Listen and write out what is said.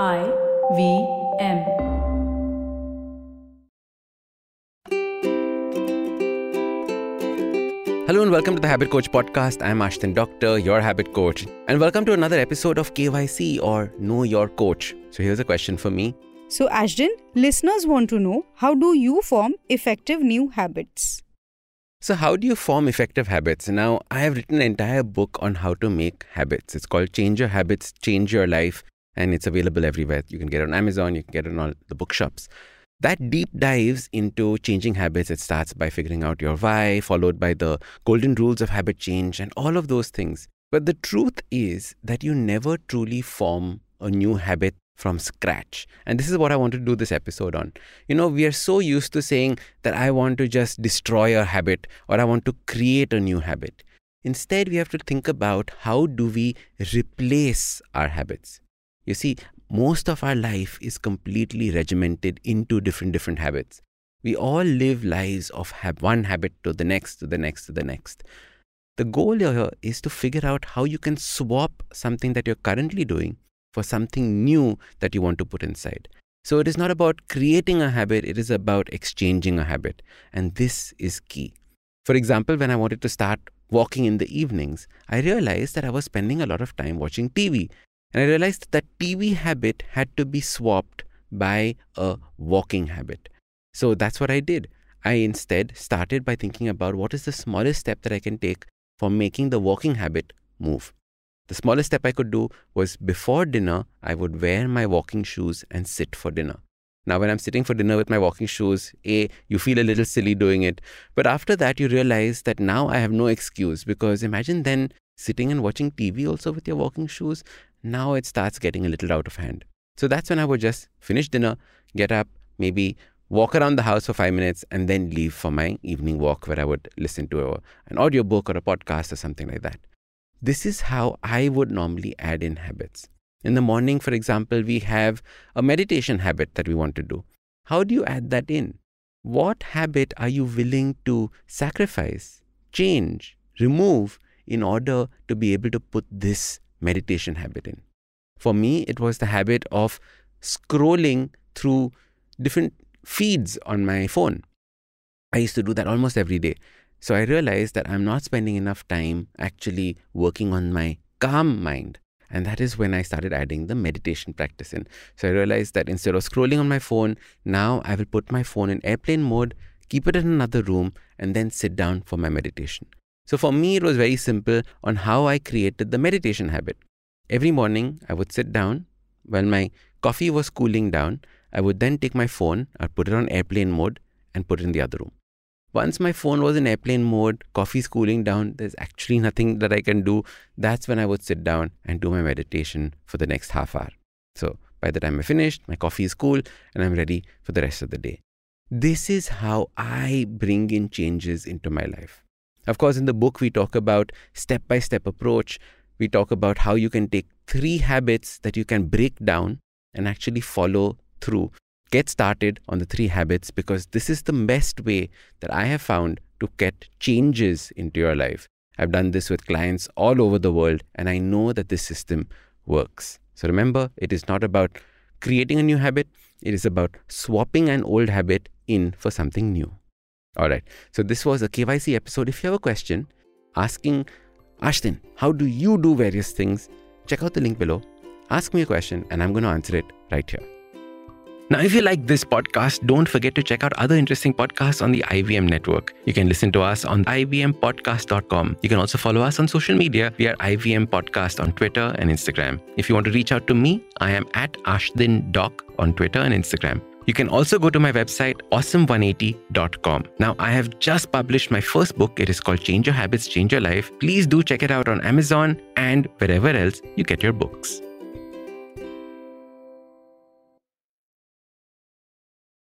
I V M. Hello and welcome to the Habit Coach podcast. I'm Ashdin Doctor, your habit coach, and welcome to another episode of KYC or Know Your Coach. So here's a question for me. So, Ashdin, listeners want to know how do you form effective new habits? So, how do you form effective habits? Now, I have written an entire book on how to make habits. It's called Change Your Habits, Change Your Life, and it's available everywhere. You can get it on Amazon, you can get it on all the bookshops. That deep dives into changing habits. It starts by figuring out your why, followed by the golden rules of habit change, and all of those things. But the truth is that you never truly form a new habit from scratch. And this is what I want to do this episode on. You know, we are so used to saying that I want to just destroy a habit or I want to create a new habit. Instead, we have to think about how do we replace our habits. You see, most of our life is completely regimented into different different habits. We all live lives of one habit to the next, to the next, to the next. The goal here is to figure out how you can swap something that you're currently doing for something new that you want to put inside. So it is not about creating a habit, it is about exchanging a habit. And this is key. For example, when I wanted to start walking in the evenings, I realized that I was spending a lot of time watching TV. And I realized that TV habit had to be swapped by a walking habit. So that's what I did. I instead started by thinking about what is the smallest step that I can take for making the walking habit move. The smallest step I could do was before dinner, I would wear my walking shoes and sit for dinner. Now, when I'm sitting for dinner with my walking shoes, A, you feel a little silly doing it. But after that, you realize that now I have no excuse because imagine then sitting and watching TV also with your walking shoes. Now it starts getting a little out of hand. So that's when I would just finish dinner, get up, maybe walk around the house for five minutes, and then leave for my evening walk where I would listen to a, an audiobook or a podcast or something like that. This is how I would normally add in habits. In the morning, for example, we have a meditation habit that we want to do. How do you add that in? What habit are you willing to sacrifice, change, remove in order to be able to put this meditation habit in? For me, it was the habit of scrolling through different feeds on my phone. I used to do that almost every day. So I realized that I'm not spending enough time actually working on my calm mind. And that is when I started adding the meditation practice in. So I realized that instead of scrolling on my phone, now I will put my phone in airplane mode, keep it in another room, and then sit down for my meditation. So for me, it was very simple on how I created the meditation habit. Every morning, I would sit down. While my coffee was cooling down, I would then take my phone, I'd put it on airplane mode, and put it in the other room. Once my phone was in airplane mode, coffee's cooling down, there's actually nothing that I can do. That's when I would sit down and do my meditation for the next half hour. So by the time I finished, my coffee is cool and I'm ready for the rest of the day. This is how I bring in changes into my life. Of course, in the book, we talk about step by step approach. We talk about how you can take three habits that you can break down and actually follow through get started on the three habits because this is the best way that I have found to get changes into your life. I've done this with clients all over the world and I know that this system works. So remember, it is not about creating a new habit, it is about swapping an old habit in for something new. All right. So this was a KYC episode. If you have a question asking, Ashdin, how do you do various things? Check out the link below. Ask me a question and I'm going to answer it right here. Now, if you like this podcast, don't forget to check out other interesting podcasts on the IVM network. You can listen to us on ivmpodcast.com. You can also follow us on social media. We are IVM Podcast on Twitter and Instagram. If you want to reach out to me, I am at Ashdin Doc on Twitter and Instagram. You can also go to my website, awesome180.com. Now, I have just published my first book. It is called Change Your Habits, Change Your Life. Please do check it out on Amazon and wherever else you get your books.